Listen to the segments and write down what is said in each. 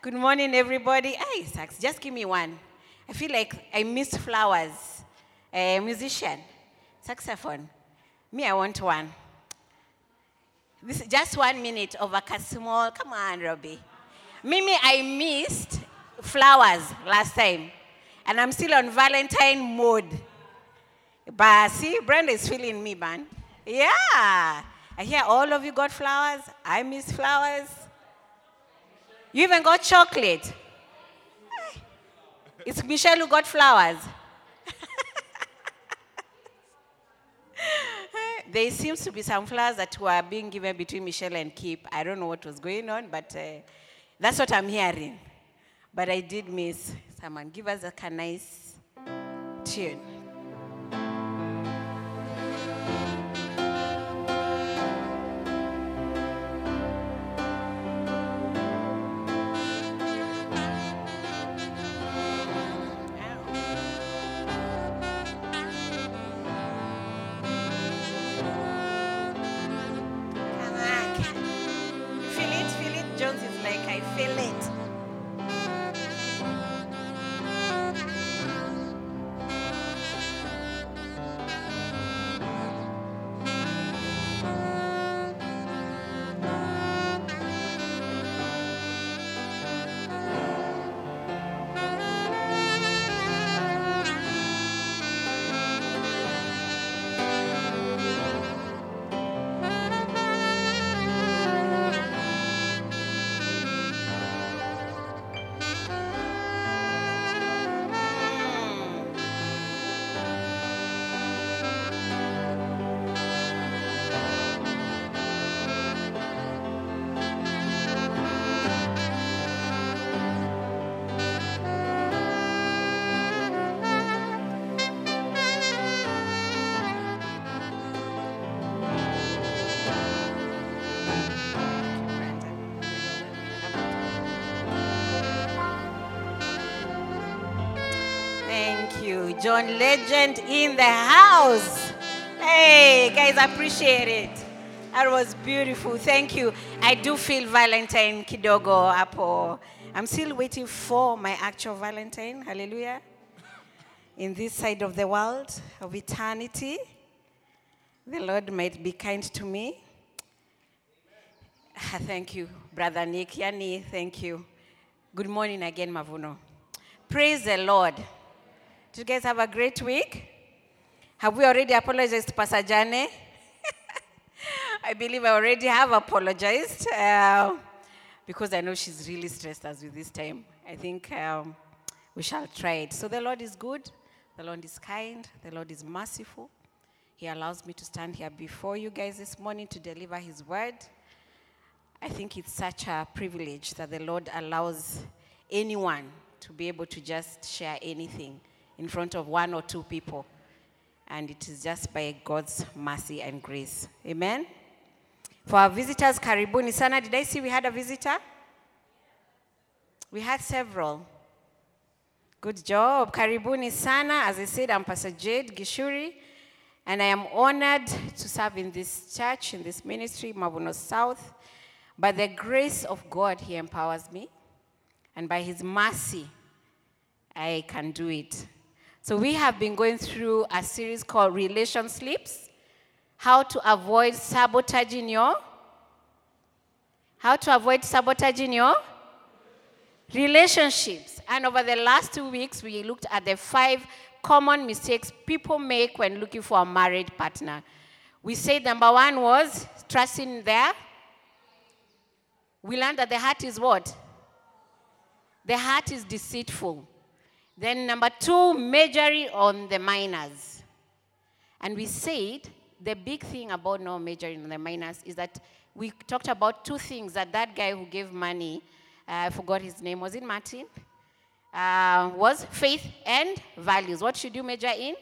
Good morning, everybody. Hey, Sax, just give me one. I feel like I miss flowers. A musician, saxophone. Me, I want one. This is just one minute of a small. Come on, Robbie. Mimi, I missed flowers last time, and I'm still on Valentine mode. But see, Brenda is feeling me, man. Yeah. I hear all of you got flowers. I miss flowers. You even got chocolate. It's Michelle who got flowers. there seems to be some flowers that were being given between Michelle and Kip. I don't know what was going on, but uh, that's what I'm hearing. But I did miss someone. Give us a nice tune. John Legend in the house. Hey, guys, I appreciate it. That was beautiful. Thank you. I do feel Valentine Kidogo Apo. I'm still waiting for my actual Valentine. Hallelujah. In this side of the world of eternity, the Lord might be kind to me. Ah, Thank you, Brother Nick. Yani, thank you. Good morning again, Mavuno. Praise the Lord. Did you guys have a great week? Have we already apologized to Pastor Jane? I believe I already have apologized uh, because I know she's really stressed us with this time. I think um, we shall try it. So the Lord is good, the Lord is kind, the Lord is merciful. He allows me to stand here before you guys this morning to deliver His word. I think it's such a privilege that the Lord allows anyone to be able to just share anything in front of one or two people. And it is just by God's mercy and grace. Amen. For our visitors, karibuni sana. Did I see we had a visitor? We had several. Good job. Karibuni sana. As I said, I'm Pastor Jade Gichuri, and I am honored to serve in this church, in this ministry, Mavuno South. By the grace of God, He empowers me, and by His mercy, I can do it. So, we have been going through a series called Relation Slips How to Avoid Sabotaging Your. How to avoid sabotaging your relationships. And over the last two weeks, we looked at the five common mistakes people make when looking for a married partner. We said number one was trusting their. We learned that the heart is what? The heart is deceitful. Then number two, majoring on the minors. And we said the big thing about no majoring on the minors is that we talked about two things that that guy who gave money, uh, I forgot his name, was it Martin? Uh, was faith and values. What should you major in?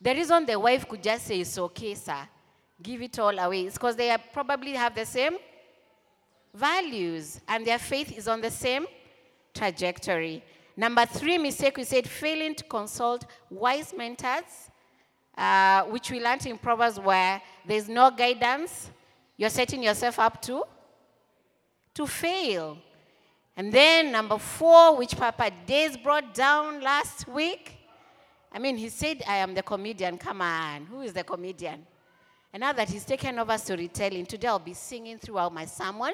The reason the wife could just say, it's okay, sir, give it all away, is because they probably have the same values and their faith is on the same trajectory. Number three mistake, we said failing to consult wise mentors, uh, which we learned in Proverbs where there's no guidance, you're setting yourself up to, to fail. And then number four, which Papa Days brought down last week. I mean, he said, I am the comedian. Come on. Who is the comedian? And now that he's taken over storytelling, today I'll be singing throughout my sermon.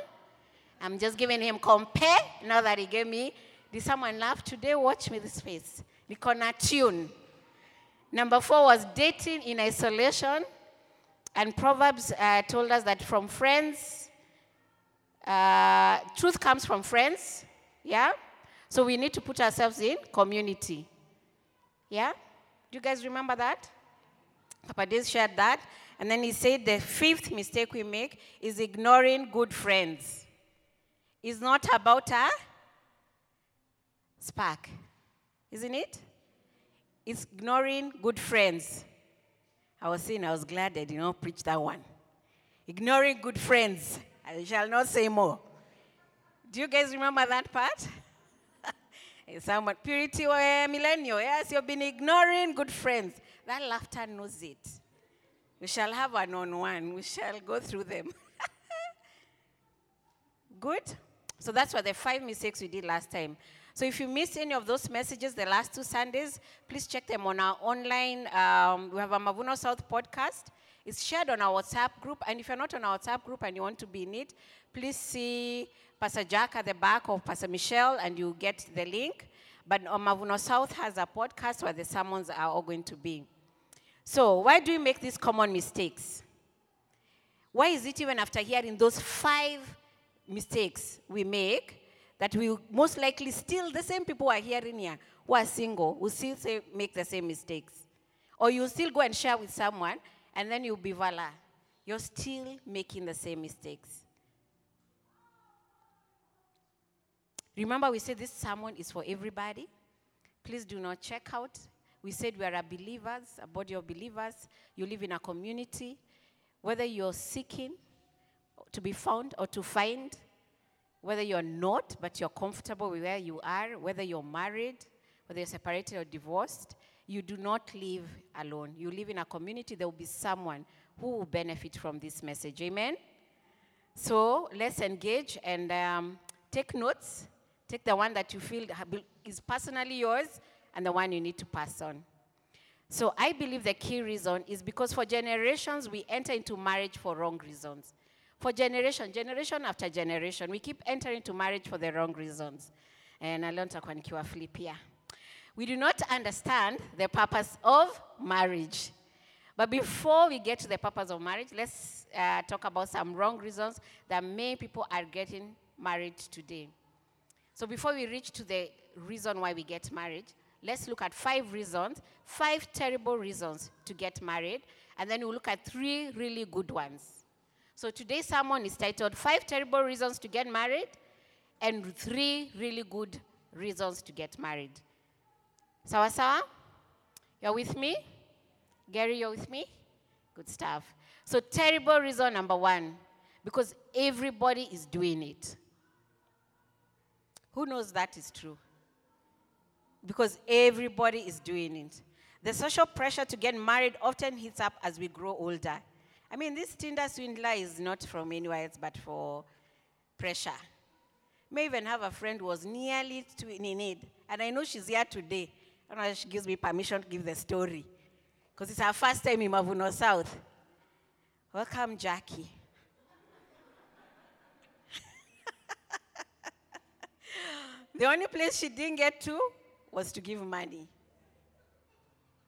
I'm just giving him compare. Now that he gave me, did someone laugh today? Watch me this face. Nikona tune. Number four was dating in isolation. And Proverbs uh, told us that from friends, uh, truth comes from friends, yeah? So we need to put ourselves in community, yeah? Do you guys remember that? Papa Diz shared that. And then he said the fifth mistake we make is ignoring good friends. It's not about a spark, isn't it? It's ignoring good friends. I was saying I was glad I did not preach that one. Ignoring good friends. I shall not say more. Do you guys remember that part? It's Someone, purity oh, or a millennial. Yes, you've been ignoring good friends. That laughter knows it. We shall have one on one. We shall go through them. Good? So that's what the five mistakes we did last time. So if you missed any of those messages the last two Sundays, please check them on our online. Um, we have a Mavuno South podcast. It's shared on our WhatsApp group. And if you're not on our WhatsApp group and you want to be in it, please see Pastor Jack at the back of Pastor Michelle and you get the link. But Mavuno South has a podcast where the sermons are all going to be. So, why do we make these common mistakes? Why is it even after hearing those five mistakes we make that we most likely still, the same people who are in here who are single will still say, make the same mistakes? Or you still go and share with someone and then you'll be voila. You're still making the same mistakes. Remember, we said this sermon is for everybody. Please do not check out. We said we are a believers, a body of believers. You live in a community. Whether you're seeking to be found or to find, whether you're not, but you're comfortable with where you are, whether you're married, whether you're separated or divorced, you do not live alone. You live in a community, there will be someone who will benefit from this message. Amen? So let's engage and um, take notes. Take the one that you feel is personally yours and the one you need to pass on. So I believe the key reason is because for generations we enter into marriage for wrong reasons. For generation, generation after generation, we keep entering into marriage for the wrong reasons. And I learned to flip here we do not understand the purpose of marriage. But before we get to the purpose of marriage, let's uh, talk about some wrong reasons that many people are getting married today. So before we reach to the reason why we get married, let's look at five reasons, five terrible reasons to get married, and then we'll look at three really good ones. So today's sermon is titled Five Terrible Reasons to Get Married and Three Really Good Reasons to Get Married. Sawa sawa? You're with me? Gary, you're with me? Good stuff. So, terrible reason number one because everybody is doing it. Who knows that is true? Because everybody is doing it. The social pressure to get married often hits up as we grow older. I mean, this Tinder swindler is not from anywhere else but for pressure. May even have a friend who was nearly to, in need, and I know she's here today I don't know she gives me permission to give the story. Because it's her first time in Mavuno South. Welcome, Jackie. the only place she didn't get to was to give money.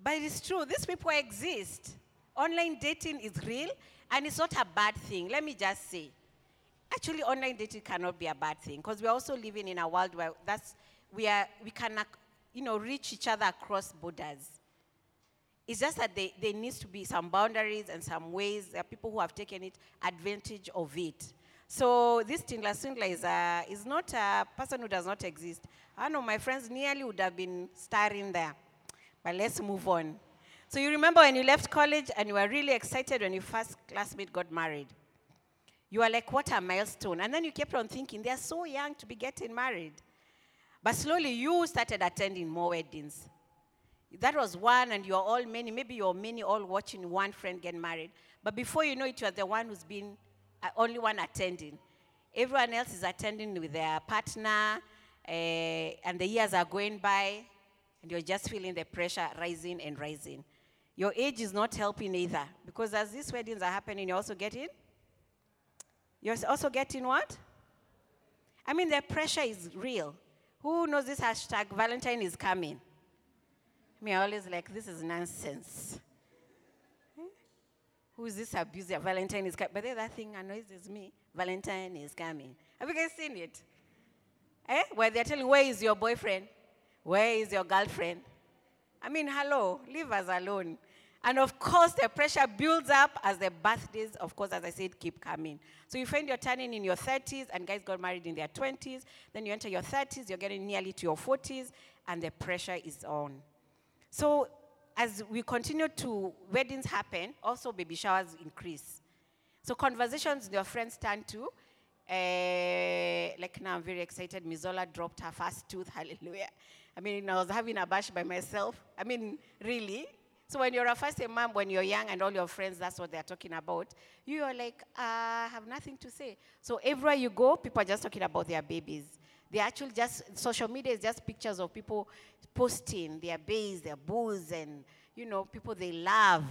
But it's true, these people exist. Online dating is real, and it's not a bad thing. Let me just say. Actually, online dating cannot be a bad thing because we're also living in a world where that's, we, are, we can you know, reach each other across borders. It's just that there, there needs to be some boundaries and some ways. There are people who have taken it advantage of it. So this Tinder Swindler is, a, is not a person who does not exist. I know my friends nearly would have been starring there. But let's move on. So you remember when you left college and you were really excited when your first classmate got married. You were like, what a milestone. And then you kept on thinking, they're so young to be getting married. But slowly you started attending more weddings. That was one, and you're all many, maybe you're many all watching one friend get married. But before you know it, you're the one who's been uh, only one attending. Everyone else is attending with their partner, and the years are going by, and you're just feeling the pressure rising and rising. Your age is not helping either, because as these weddings are happening, you're also getting. You're also getting what? I mean, the pressure is real. Who knows this hashtag Valentine is coming? Me, I always like, this is nonsense. Who is this abuser? Valentine is coming. But the other thing annoys me. Valentine is coming. Have you guys seen it? Eh? Where they're telling, where is your boyfriend? Where is your girlfriend? I mean, hello, leave us alone. And of course, the pressure builds up as the birthdays, of course, as I said, keep coming. So you find you're turning in your 30s, and guys got married in their 20s. Then you enter your 30s, you're getting nearly to your 40s, and the pressure is on. So as we continue to, weddings happen, also baby showers increase. So conversations with your friends turn to, uh, like now I'm very excited, Mizola dropped her first tooth, hallelujah. I mean, I was having a bash by myself. I mean, really. So when you're a first time mom, when you're young and all your friends, that's what they're talking about, you are like, uh, I have nothing to say. So everywhere you go, people are just talking about their babies. They actually just, social media is just pictures of people posting their babies, their bulls, and, you know, people they love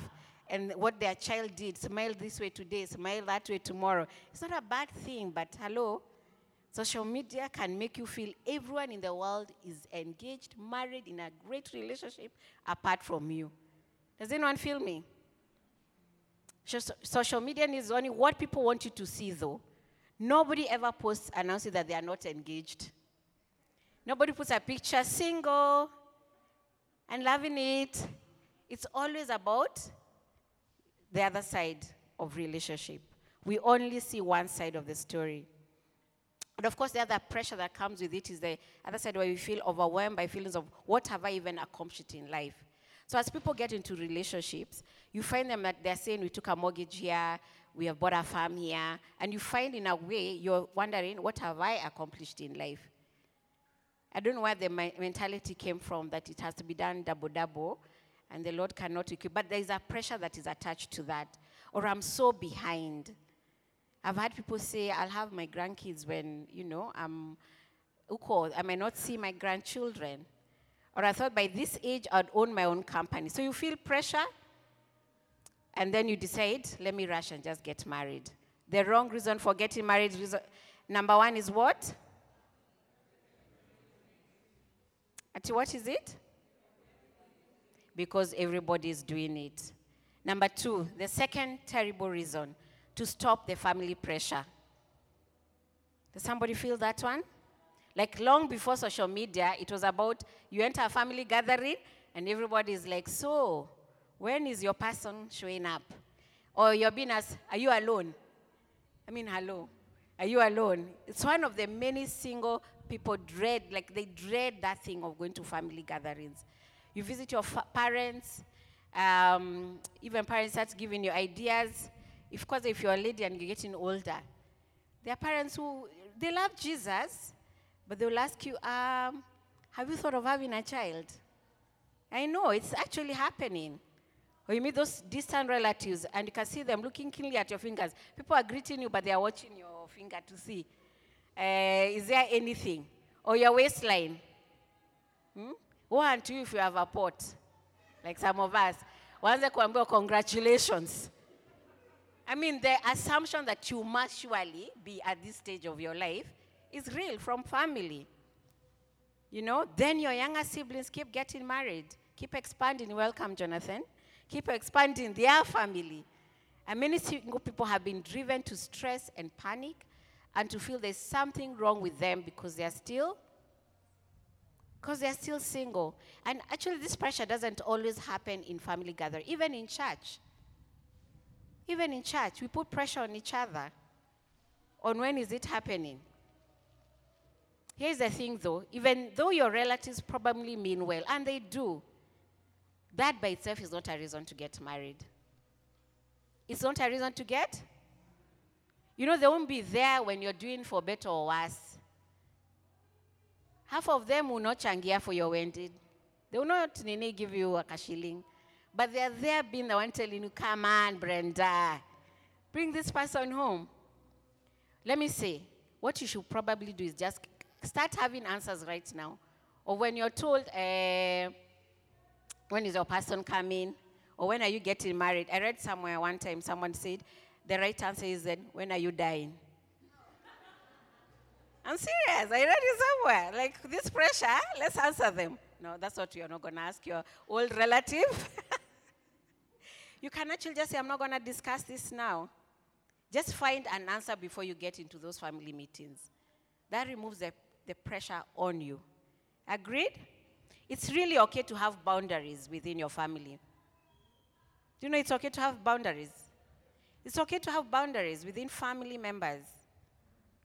and what their child did. Smile this way today, smile that way tomorrow. It's not a bad thing, but hello, social media can make you feel everyone in the world is engaged, married, in a great relationship apart from you. Does anyone feel me? Social media is only what people want you to see, though. Nobody ever posts announcing that they are not engaged. Nobody puts a picture single and loving it. It's always about the other side of relationship. We only see one side of the story. And of course, the other pressure that comes with it is the other side where we feel overwhelmed by feelings of what have I even accomplished in life. So as people get into relationships, you find them that they're saying we took a mortgage here, we have bought a farm here, and you find in a way you're wondering, what have I accomplished in life? I don't know where the mentality came from that it has to be done double double and the Lord cannot equip. But there is a pressure that is attached to that. Or I'm so behind. I've had people say, I'll have my grandkids when, you know, I'm, I may not see my grandchildren. Or I thought by this age I'd own my own company. So you feel pressure and then you decide, let me rush and just get married. The wrong reason for getting married, reason, number one is what? Ati, what is it? Because everybody is doing it. Number two, the second terrible reason to stop the family pressure. Does somebody feel that one? Like long before social media, it was about you enter a family gathering and everybody is like, so when is your person showing up? Or you're being asked, are you alone? I mean, hello. Are you alone? It's one of the many single people dread, like they dread that thing of going to family gatherings. You visit your fa- parents, um, even parents start giving you ideas. Of course, if you're a lady and you're getting older, there are parents who, they love Jesus, but they'll ask you, um, have you thought of having a child? I know, it's actually happening. Or you meet those distant relatives and you can see them looking keenly at your fingers. People are greeting you, but they are watching your finger to see. Uh, is there anything? Or your waistline? Hmm? One, two, if you have a pot, like some of us. Wanze kuambiwa congratulations. I mean, the assumption that you must surely be at this stage of your life is real from family. You know, then your younger siblings keep getting married, keep expanding. Welcome, Jonathan keep expanding their family. And many single people have been driven to stress and panic and to feel there's something wrong with them because they're still because they're still single. And actually this pressure doesn't always happen in family gathering, even in church. Even in church, we put pressure on each other. On when is it happening? Here's the thing though, even though your relatives probably mean well, and they do, that by itself is not a reason to get married. It's not a reason to get. You know, they won't be there when you're doing for better or worse. Half of them will not changia for your wedding. They will not nini, give you a shilling. But they're there being the one telling you, come on, Brenda, bring this person home. Let me say, what you should probably do is just start having answers right now. Or when you're told, uh, when is your person coming? Or when are you getting married? I read somewhere one time someone said, the right answer is then, when are you dying? I'm serious. I read it somewhere. Like this pressure, let's answer them. No, that's what you're not going to ask your old relative. you can actually just say, I'm not going to discuss this now. Just find an answer before you get into those family meetings. That removes the, the pressure on you. Agreed? It's really okay to have boundaries within your family. You know it's okay to have boundaries? It's okay to have boundaries within family members,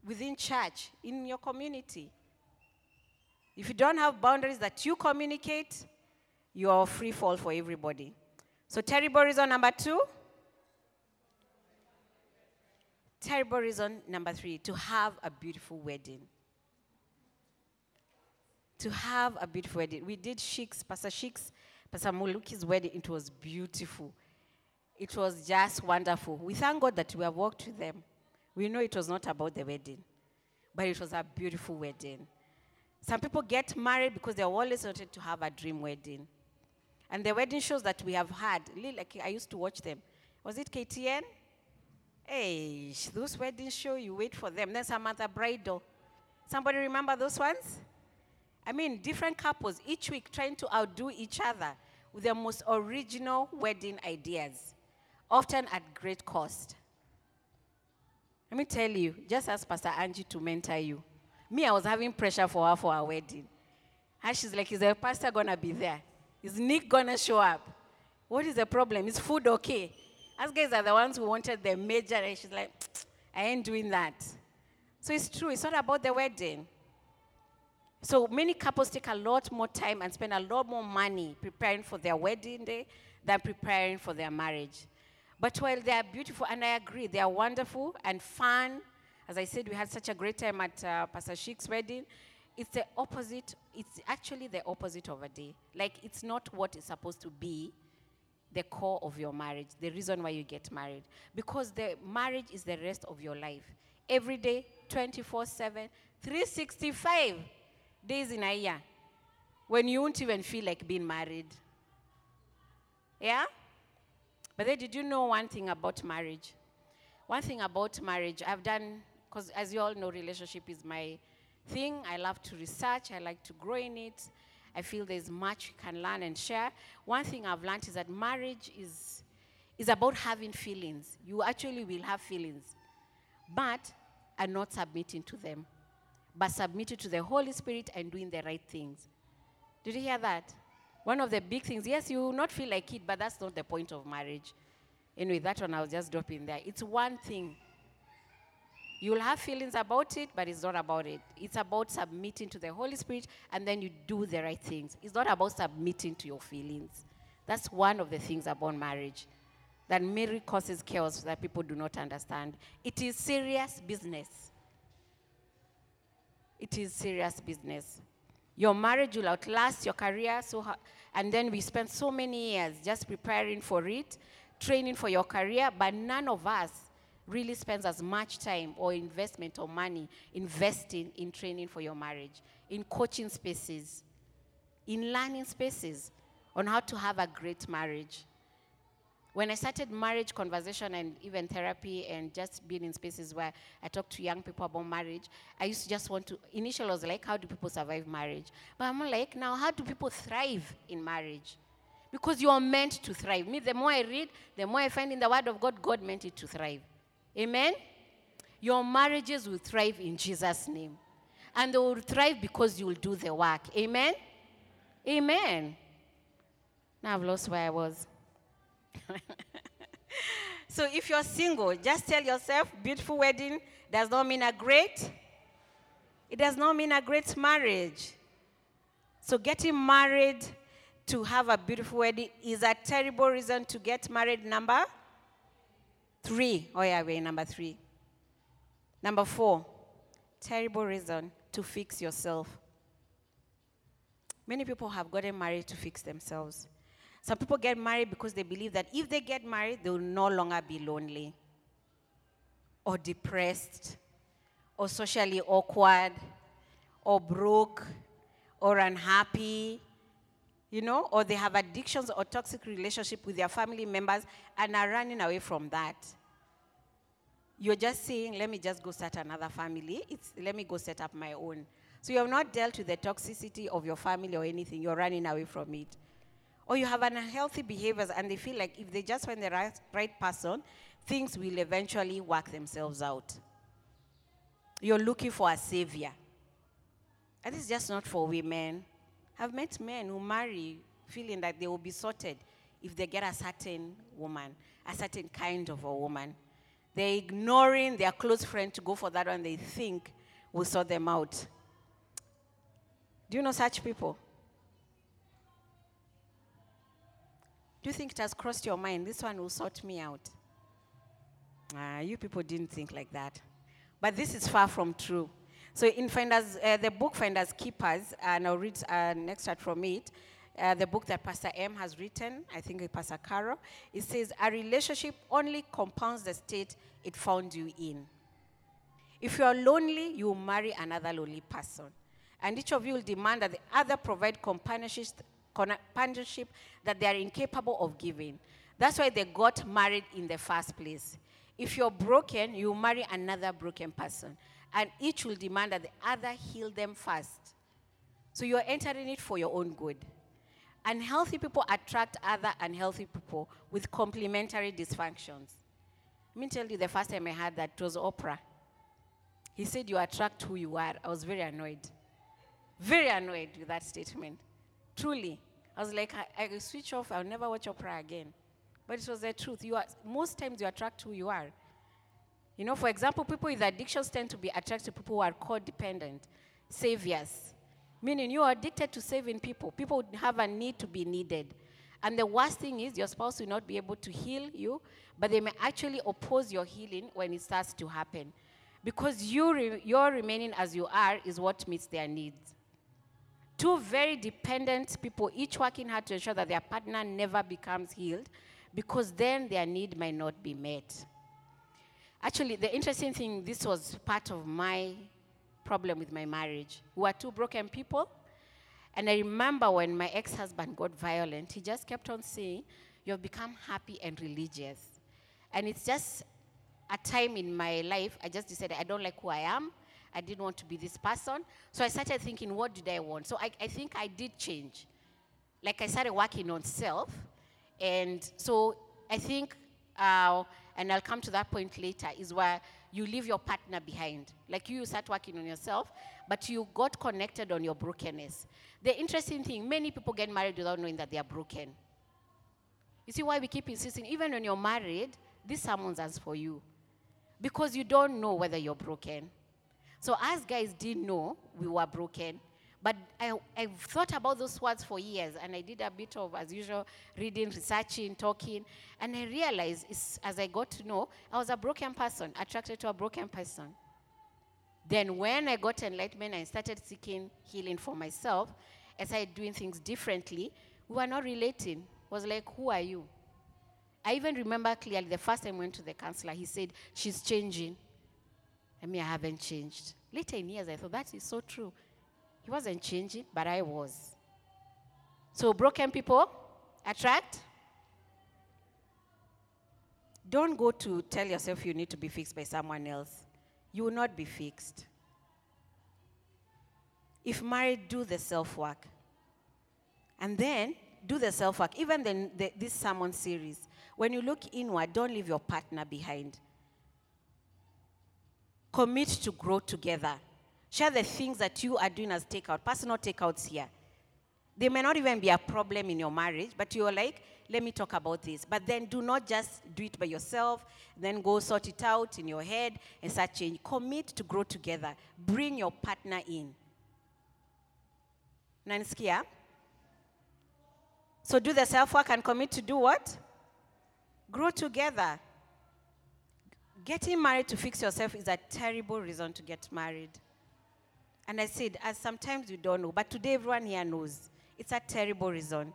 within church, in your community. If you don't have boundaries that you communicate, you're free fall for everybody. So, terrible reason number two. Terrible reason number three to have a beautiful wedding. To have a beautiful wedding. We did Shik's, Pastor Shik's, Pastor Muluki's wedding. It was beautiful. It was just wonderful. We thank God that we have walked with them. We know it was not about the wedding, but it was a beautiful wedding. Some people get married because they always wanted to have a dream wedding. And the wedding shows that we have had, like I used to watch them. Was it KTN? Hey, those wedding show, you wait for them. Then Samantha Bridal. Somebody remember those ones? I mean, different couples each week trying to outdo each other with their most original wedding ideas, often at great cost. Let me tell you, just ask Pastor Angie to mentor you. Me, I was having pressure for her for our wedding. And she's like, Is the pastor gonna be there? Is Nick gonna show up? What is the problem? Is food okay? Us guys are the ones who wanted the major, and she's like, I ain't doing that. So it's true, it's not about the wedding. So many couples take a lot more time and spend a lot more money preparing for their wedding day than preparing for their marriage. But while they are beautiful, and I agree, they are wonderful and fun as I said, we had such a great time at uh, Pastor Sheik's wedding. It's the opposite. It's actually the opposite of a day. Like, it's not what is supposed to be the core of your marriage, the reason why you get married. Because the marriage is the rest of your life. Every day, 24 7, 365 days in a year. When you won't even feel like being married. Yeah? But then, did you know one thing about marriage? One thing about marriage, I've done because as you all know, relationship is my thing. I love to research, I like to grow in it. I feel there's much you can learn and share. One thing I've learned is that marriage is, is about having feelings. You actually will have feelings, but are not submitting to them, but submitted to the Holy Spirit and doing the right things. Did you hear that? One of the big things, yes, you will not feel like it, but that's not the point of marriage. Anyway, that one I'll just drop in there. It's one thing You'll have feelings about it, but it's not about it. It's about submitting to the Holy Spirit, and then you do the right things. It's not about submitting to your feelings. That's one of the things about marriage that merely causes chaos that people do not understand. It is serious business. It is serious business. Your marriage will outlast your career, so ha- and then we spend so many years just preparing for it, training for your career, but none of us really spends as much time or investment or money investing in training for your marriage, in coaching spaces, in learning spaces on how to have a great marriage. When I started marriage conversation and even therapy and just being in spaces where I talk to young people about marriage, I used to just want to, initially I was like, how do people survive marriage? But I'm like, now, how do people thrive in marriage? Because you are meant to thrive. Me, the more I read, the more I find in the Word of God, God meant it to thrive. Amen? Your marriages will thrive in Jesus' name. And they will thrive because you will do the work. Amen? Amen. Now I've lost where I was. so if you're single, just tell yourself beautiful wedding does not mean a great it does not mean a great marriage. So getting married to have a beautiful wedding is a terrible reason to get married number Three. Oh, yeah, we're number three. Number four, terrible reason to fix yourself. Many people have gotten married to fix themselves. Some people get married because they believe that if they get married, they will no longer be lonely or depressed or socially awkward or broke or unhappy, you know, or they have addictions or toxic relationship with their family members and are running away from that. You're just saying, let me just go start another family. It's let me go set up my own. So you have not dealt with the toxicity of your family or anything. You're running away from it. Or you have unhealthy behaviors and they feel like if they just find the right, right person, things will eventually work themselves out. You're looking for a savior. And this is just not for women. I've met men who marry feeling that they will be sorted if they get a certain woman, a certain kind of a woman. They're ignoring their close friend to go for that one they think will sort them out. Do you know such people? Do you think it has crossed your mind? This one will sort me out. Ah, you people didn't think like that. But this is far from true. So in Finders, uh, the book Finders Keepers, and I'll read uh, an extract from it. Uh, the book that Pastor M has written, I think Pastor Caro, it says, a relationship only compounds the state it found you in. If you are lonely, you will marry another lonely person. And each of you will demand that the other provide companionship, companionship that they are incapable of giving. That's why they got married in the first place. If you're broken, you marry another broken person. And each will demand that the other heal them first. So you're entering it for your own good. Unhealthy people attract other unhealthy people with complementary dysfunctions. Let me tell you the first time I heard that it was Oprah. He said, You attract who you are. I was very annoyed. Very annoyed with that statement. Truly. I was like, I, I switch off, I'll never watch Oprah again. But it was the truth. You are, most times you attract who you are. You know, for example, people with addictions tend to be attracted to people who are codependent, saviors. Meaning you are addicted to saving people. People have a need to be needed. And the worst thing is your spouse will not be able to heal you, but they may actually oppose your healing when it starts to happen. Because you re- your remaining as you are is what meets their needs. Two very dependent people, each working hard to ensure that their partner never becomes healed, because then their need might not be met. Actually, the interesting thing, this was part of my problem with my marriage. We were two broken people. And I remember when my ex husband got violent, he just kept on saying, You've become happy and religious. And it's just a time in my life, I just decided I don't like who I am. I didn't want to be this person. So I started thinking, What did I want? So I, I think I did change. Like I started working on self. And so I think, uh, and I'll come to that point later, is where you leave your partner behind. Like you, start working on yourself, but you got connected on your brokenness. The interesting thing, many people get married without knowing that they are broken. You see why we keep insisting, even when you're married, this sermon's as for you. Because you don't know whether you're broken. So us guys didn't know we were broken. But I, I've thought about those words for years, and I did a bit of, as usual, reading, researching, talking, and I realized as I got to know, I was a broken person, attracted to a broken person. Then, when I got enlightenment, I started seeking healing for myself. I started doing things differently. We were not relating. Was like, who are you? I even remember clearly the first time I went to the counselor, he said, She's changing. I mean, I haven't changed. Later in years, I thought, that is so true. He wasn't changing, but I was. So, broken people attract. Don't go to tell yourself you need to be fixed by someone else. You will not be fixed. If married, do the self work. And then do the self work. Even the, the, this sermon series, when you look inward, don't leave your partner behind. Commit to grow together. Share the things that you are doing as takeout, personal takeouts here. They may not even be a problem in your marriage, but you're like, let me talk about this. But then do not just do it by yourself, then go sort it out in your head and start change. Commit to grow together. Bring your partner in. Nanisikia? So do the self work and commit to do what? Grow together. Getting married to fix yourself is a terrible reason to get married. And I said, as sometimes you don't know, but today everyone here knows. It's a terrible reason.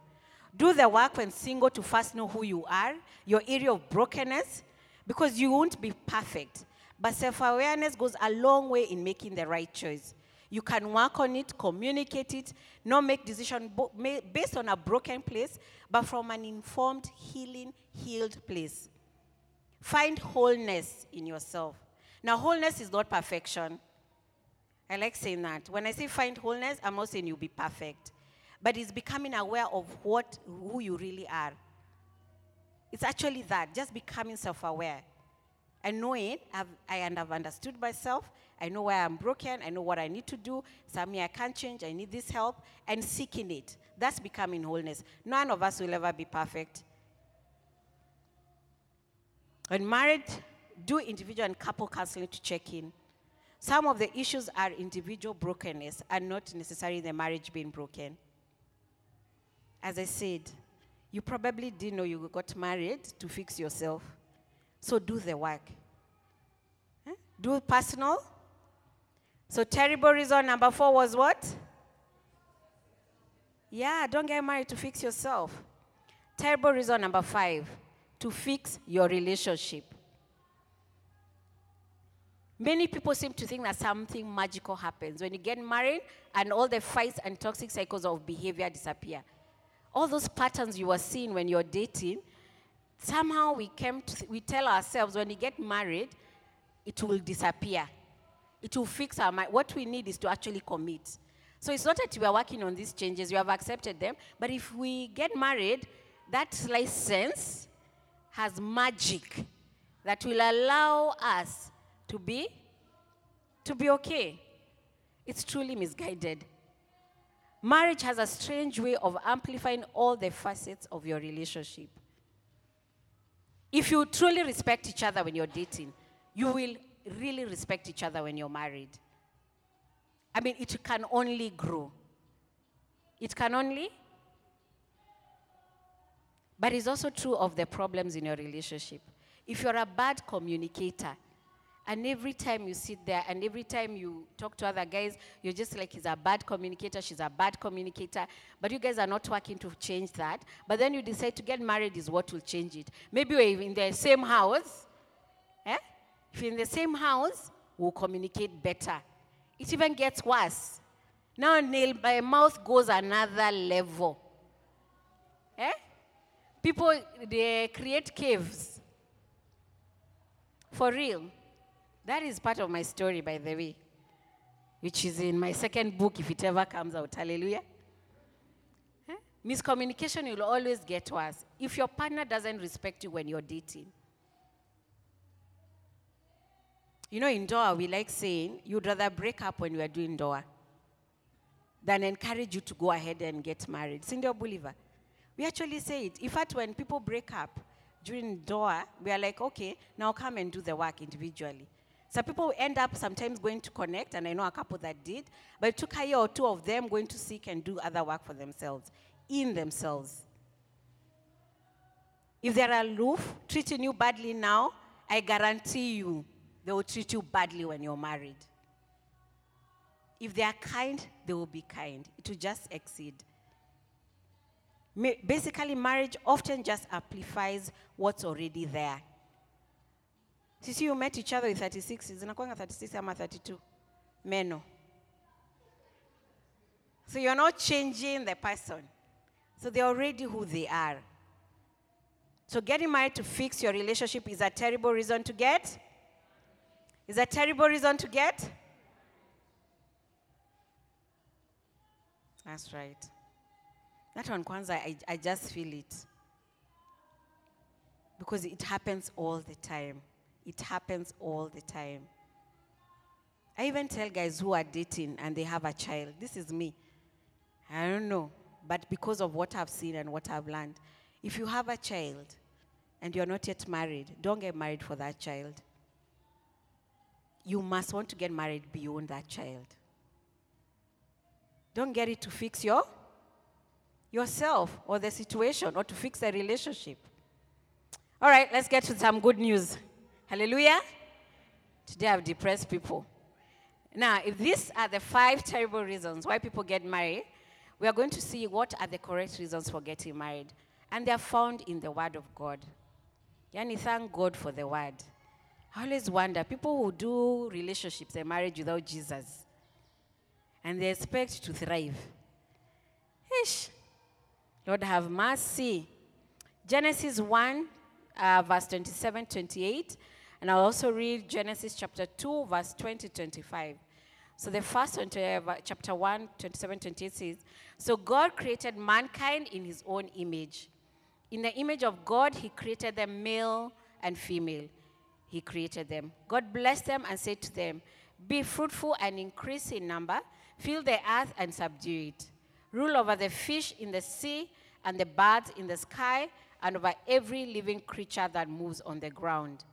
Do the work when single to first know who you are, your area of brokenness, because you won't be perfect. But self awareness goes a long way in making the right choice. You can work on it, communicate it, not make decision based on a broken place, but from an informed, healing, healed place. Find wholeness in yourself. Now, wholeness is not perfection. I like saying that. When I say find wholeness, I'm not saying you'll be perfect, but it's becoming aware of what who you really are. It's actually that, just becoming self-aware. And knowing I've, I have understood myself, I know where I'm broken, I know what I need to do, something I can't change, I need this help, and seeking it. That's becoming wholeness. None of us will ever be perfect. When married, do individual and couple counseling to check in. Some of the issues are individual brokenness and not necessarily the marriage being broken. As I said, you probably didn't know you got married to fix yourself. So do the work. Huh? Do personal. So terrible reason number four was what? Yeah, don't get married to fix yourself. Terrible reason number five, to fix your relationship. Many people seem to think that something magical happens when you get married and all the fights and toxic cycles of behavior disappear. All those patterns you were seeing when you're dating, somehow we came to, we tell ourselves when we get married, it will disappear. It will fix our mind. What we need is to actually commit. So it's not that we are working on these changes, we have accepted them, but if we get married, that license has magic that will allow us to be to be okay. It's truly misguided. Marriage has a strange way of amplifying all the facets of your relationship. If you truly respect each other when you're dating, you will really respect each other when you're married. I mean, it can only grow. It can only. But it's also true of the problems in your relationship. If you're a bad communicator, and every time you sit there and every time you talk to other guys, you're just like, he's a bad communicator, she's a bad communicator. But you guys are not working to change that. But then you decide to get married is what will change it. Maybe we're in the same house. Eh? If you're in the same house, we'll communicate better. It even gets worse. Now, nail by mouth goes another level. Eh? People, they create caves. For real. That is part of my story, by the way, which is in my second book, if it ever comes out. Hallelujah. Eh? Miscommunication will always get worse. If your partner doesn't respect you when you're dating, you know, in Doha, we like saying you'd rather break up when you are doing Doha than encourage you to go ahead and get married. Cindy Bolivar. We actually say it. In fact, when people break up during Doha, we are like, okay, now come and do the work individually. So people end up sometimes going to connect, and I know a couple that did, but it took a year or two of them going to seek and do other work for themselves, in themselves. If they're aloof, treating you badly now, I guarantee you they will treat you badly when you're married. If they are kind, they will be kind. It will just exceed. Basically, marriage often just amplifies what's already there. Sisi you met each other with 36, zinakwanga 36 ama 32 meno. So you're not changing the person. So they're already who they are. So getting married to fix your relationship is a terrible reason to get. Is a terrible reason to get. That's right. That one, Kwanzaa, I, I just feel it. Because it happens all the time. It happens all the time. I even tell guys who are dating and they have a child, this is me. I don't know, but because of what I've seen and what I've learned, if you have a child and you're not yet married, don't get married for that child. You must want to get married beyond that child. Don't get it to fix your yourself or the situation or to fix the relationship. All right, let's get to some good news. Hallelujah. Today I've depressed people. Now, if these are the five terrible reasons why people get married, we are going to see what are the correct reasons for getting married. And they are found in the Word of God. Yani, thank God for the Word. I always wonder people who do relationships and marriage without Jesus. and they expect to thrive. Ish. Lord have mercy. Genesis 1, uh, verse 27 28. And I'll also read Genesis chapter 2, verse 20 25. So the first one, uh, chapter 1, 27 28 says, So God created mankind in his own image. In the image of God, he created them male and female. He created them. God blessed them and said to them, Be fruitful and increase in number, fill the earth and subdue it. Rule over the fish in the sea and the birds in the sky and over every living creature that moves on the ground.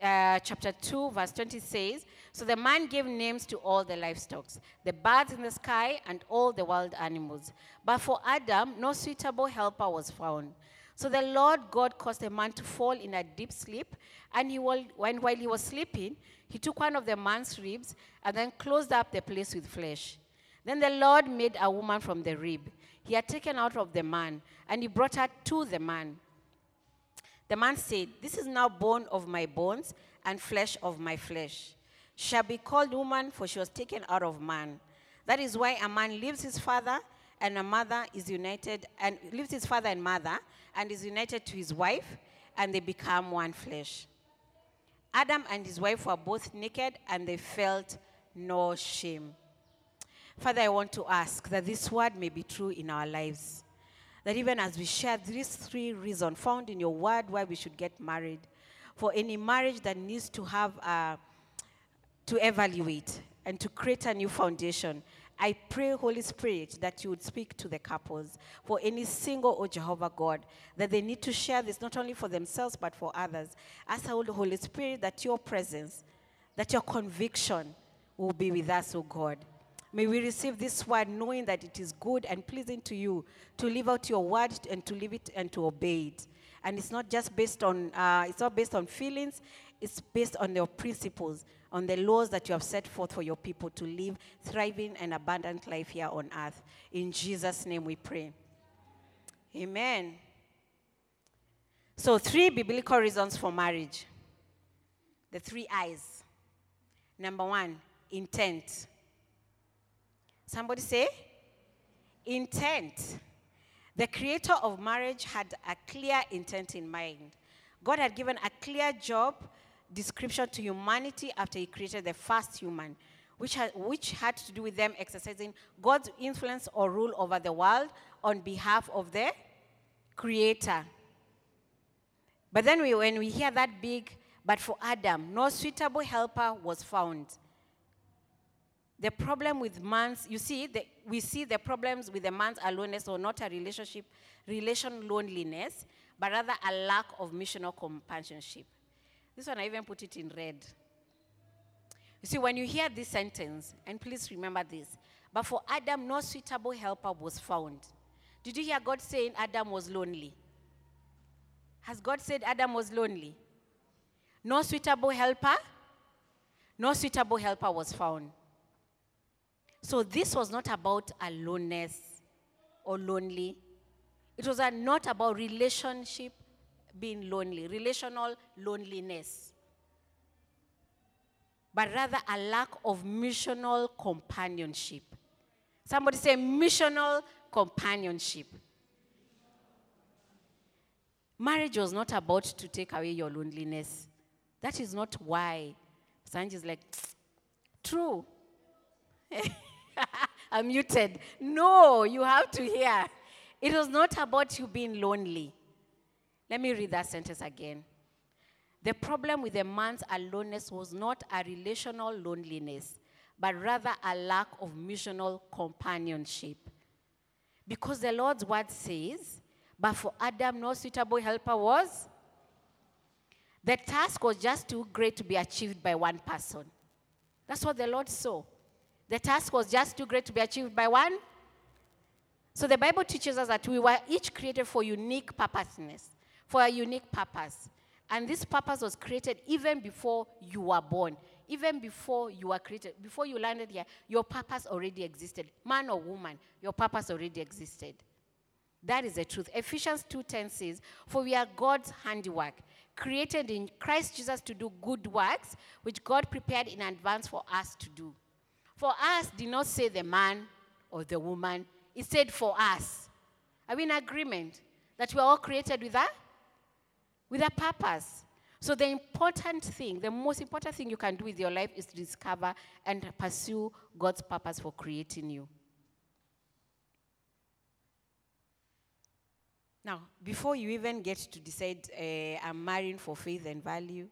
Uh, chapter 2, verse 20 says, So the man gave names to all the livestock, the birds in the sky, and all the wild animals. But for Adam, no suitable helper was found. So the Lord God caused the man to fall in a deep sleep, and he will, when, while he was sleeping, he took one of the man's ribs and then closed up the place with flesh. Then the Lord made a woman from the rib he had taken out of the man, and he brought her to the man. The man said, This is now bone of my bones and flesh of my flesh. She shall be called woman, for she was taken out of man. That is why a man leaves his father and a mother is united, and leaves his father and mother and is united to his wife, and they become one flesh. Adam and his wife were both naked, and they felt no shame. Father, I want to ask that this word may be true in our lives. That even as we share these three reasons found in your word why we should get married, for any marriage that needs to have, uh, to evaluate and to create a new foundation, I pray, Holy Spirit, that you would speak to the couples for any single, oh Jehovah God, that they need to share this not only for themselves but for others. Ask Holy Spirit that your presence, that your conviction will be with us, oh God. May we receive this word knowing that it is good and pleasing to you to live out your word and to live it and to obey it. And it's not just based on, uh, it's not based on feelings, it's based on your principles, on the laws that you have set forth for your people to live thriving and abundant life here on earth. In Jesus' name we pray. Amen. So, three biblical reasons for marriage. The three I's. Number one, intent. Somebody say? Intent. The creator of marriage had a clear intent in mind. God had given a clear job description to humanity after he created the first human, which had, which had to do with them exercising God's influence or rule over the world on behalf of the creator. But then we, when we hear that big, but for Adam, no suitable helper was found the problem with man's, you see, the, we see the problems with the man's aloneness or not a relationship, relation loneliness, but rather a lack of missional companionship. This one, I even put it in red. You see, when you hear this sentence, and please remember this, but for Adam, no suitable helper was found. Did you hear God saying Adam was lonely? Has God said Adam was lonely? No suitable helper? No suitable helper was found. So this was not about aloneness or lonely. It was not about relationship being lonely, relational loneliness, but rather a lack of missional companionship. Somebody say missional companionship. Marriage was not about to take away your loneliness. That is not why. Sanji is like, true. I'm muted. No, you have to hear. It was not about you being lonely. Let me read that sentence again. The problem with the man's aloneness was not a relational loneliness, but rather a lack of missional companionship. Because the Lord's word says, but for Adam, no suitable helper was. The task was just too great to be achieved by one person. That's what the Lord saw. The task was just too great to be achieved by one. So the Bible teaches us that we were each created for unique purposeness, for a unique purpose. And this purpose was created even before you were born, even before you were created, before you landed here, your purpose already existed. Man or woman, your purpose already existed. That is the truth. Ephesians 2:10 says, "For we are God's handiwork, created in Christ Jesus to do good works, which God prepared in advance for us to do." For us did not say the man or the woman, it said for us. Are we in agreement that we are all created with a with a purpose? So the important thing, the most important thing you can do with your life is to discover and pursue God's purpose for creating you. Now, before you even get to decide, uh, I'm marrying for faith and value,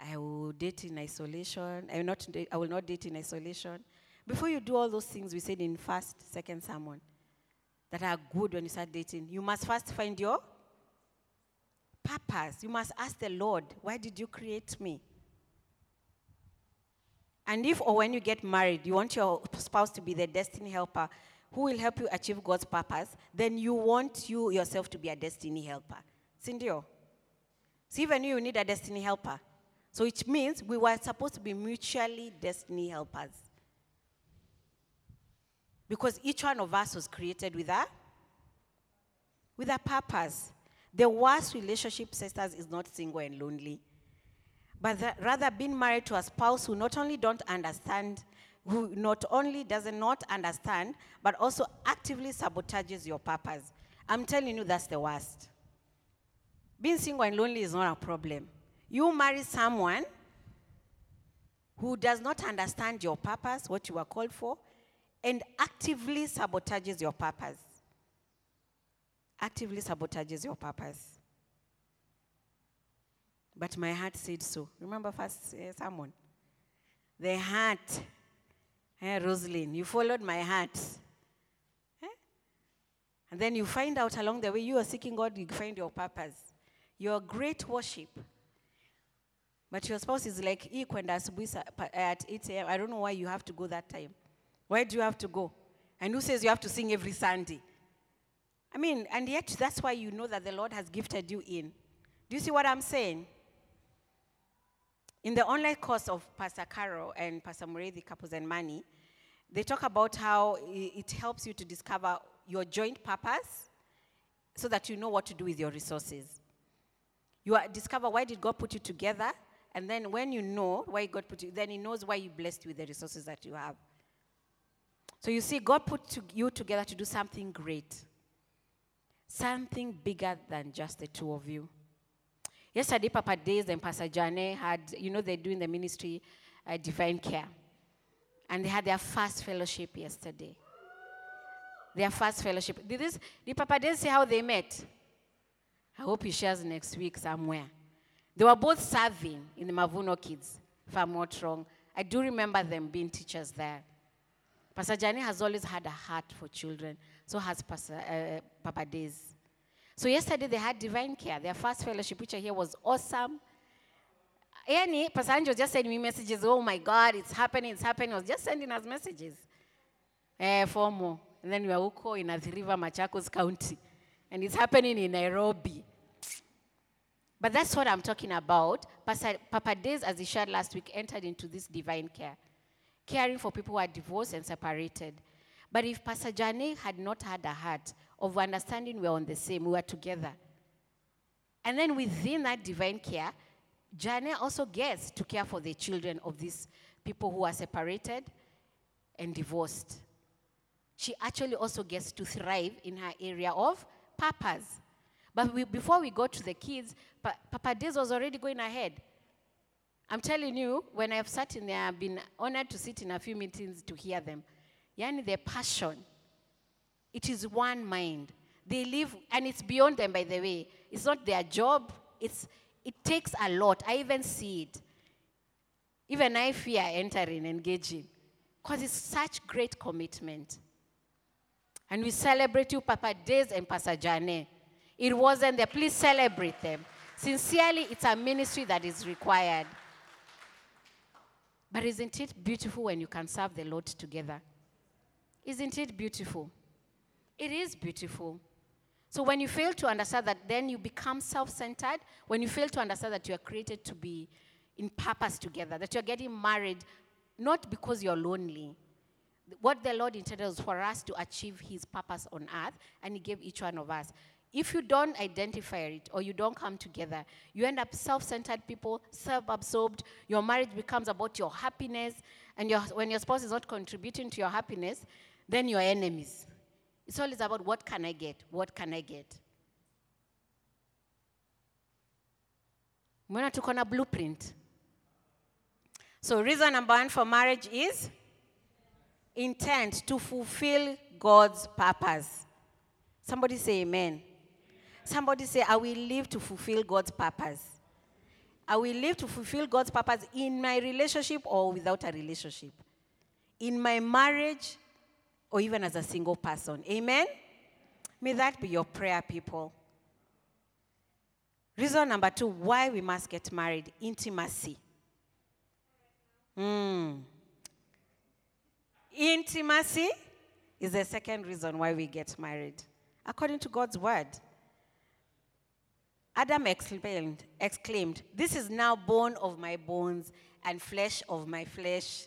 I will date in isolation, I will, not date, I will not date in isolation. Before you do all those things we said in first, second sermon that are good when you start dating, you must first find your purpose. You must ask the Lord, why did you create me? And if or when you get married, you want your spouse to be the destiny helper who will help you achieve God's purpose, then you want you yourself to be a destiny helper. Cindio? So even you need a destiny helper. So it means we were supposed to be mutually destiny helpers. Because each one of us was created with a with a purpose. The worst relationship, sisters, is not single and lonely, but rather being married to a spouse who not only don't understand who not only does not understand, but also actively sabotages your purpose. I'm telling you, that's the worst. Being single and lonely is not a problem. You marry someone who does not understand your purpose, what you are called for, and actively sabotages your purpose. Actively sabotages your purpose. But my heart said so. Remember first uh, someone? The heart Hey, Rosalind, you followed my heart. Eh? And then you find out along the way you are seeking God, you find your purpose. Your great worship. But your spouse is like, at 8 a.m. I don't know why you have to go that time. Why do you have to go? And who says you have to sing every Sunday? I mean, and yet that's why you know that the Lord has gifted you in. Do you see what I'm saying? In the online course of Pastor Carol and Pastor Muriithi, Couples and Money, they talk about how it helps you to discover your joint purpose so that you know what to do with your resources. You discover why did God put you together, and then when you know why God put you, then He knows why you blessed with the resources that you have. So you see, God put to you together to do something great, something bigger than just the two of you. Yesterday, Papa Days and Pastor Jane had, you know, they're doing the ministry uh, Divine Care. And they had their first fellowship yesterday. Their first fellowship. Did, this, did Papa Dale say how they met? I hope he shares next week somewhere. They were both serving in the Mavuno Kids, if I'm not wrong. I do remember them being teachers there. Pastor Jani has always had a heart for children. So has Pastor, uh, Papa Days. So yesterday they had divine care. Their first fellowship, I hear was awesome. Yani, Pastor Angel just sending me messages, oh my God, it's happening, it's happening. He was just sending us messages. Eh, for more. And then we are Uko in Athi River, Machakos County. And it's happening in Nairobi. But that's what I'm talking about. Papa Days, as he shared last week, entered into this divine care, caring for people who are divorced and separated. But if Pastor Jane had not had a heart of understanding we're on the same, we were together. And then within that divine care, Jane also gets to care for the children of these people who are separated and divorced. She actually also gets to thrive in her area of purpose. But we, before we go to the kids, pa- Papa Diz was already going ahead. I'm telling you, when I've sat in there, I've been honored to sit in a few meetings to hear them. Yani, their passion, it is one mind. They live, and it's beyond them, by the way. It's not their job, it's it takes a lot. I even see it. Even I fear entering, engaging, because it's such great commitment. And we celebrate you, Papa Days and Pastor. It wasn't there. Please celebrate them. Sincerely, it's a ministry that is required. But isn't it beautiful when you can serve the Lord together? Isn't it beautiful? It is beautiful. So when you fail to understand that, then you become self centered. When you fail to understand that you are created to be in purpose together, that you're getting married not because you're lonely. What the Lord intended was for us to achieve His purpose on earth, and He gave each one of us. If you don't identify it or you don't come together, you end up self centered people, self absorbed. Your marriage becomes about your happiness. And your, when your spouse is not contributing to your happiness, then you're enemies. It's always about what can I get? What can I get? Mbona tuko na blueprint? So reason number one for marriage is intent to fulfill God's purpose. Somebody say amen. Somebody say, I will live to fulfill God's purpose. I will live to fulfill God's purpose in my relationship or without a relationship, in my marriage or even as a single person. Amen? May that be your prayer, people. Reason number two why we must get married intimacy. Mm. Intimacy is the second reason why we get married, according to God's word. Adam exclaimed, exclaimed, This is now bone of my bones and flesh of my flesh.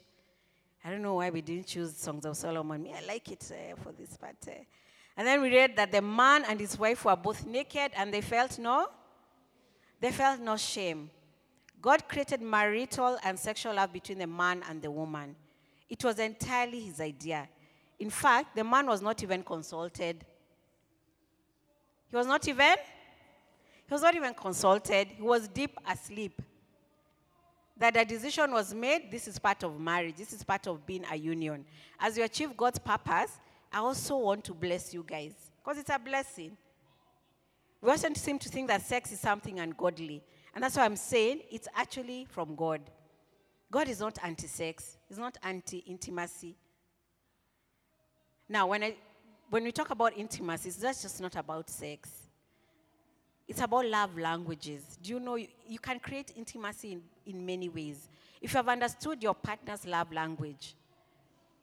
I don't know why we didn't choose Songs of Solomon. Me, I like it uh, for this part. Uh. And then we read that the man and his wife were both naked and they felt no, they felt no shame. God created marital and sexual love between the man and the woman. It was entirely his idea. In fact, the man was not even consulted. He was not even he was not even consulted. He was deep asleep. That a decision was made, this is part of marriage. This is part of being a union. As you achieve God's purpose, I also want to bless you guys. Because it's a blessing. We often seem to think that sex is something ungodly. And that's why I'm saying it's actually from God. God is not anti sex, He's not anti intimacy. Now, when, I, when we talk about intimacy, that's just not about sex. It's about love languages. Do you know you, you can create intimacy in, in many ways? If you have understood your partner's love language,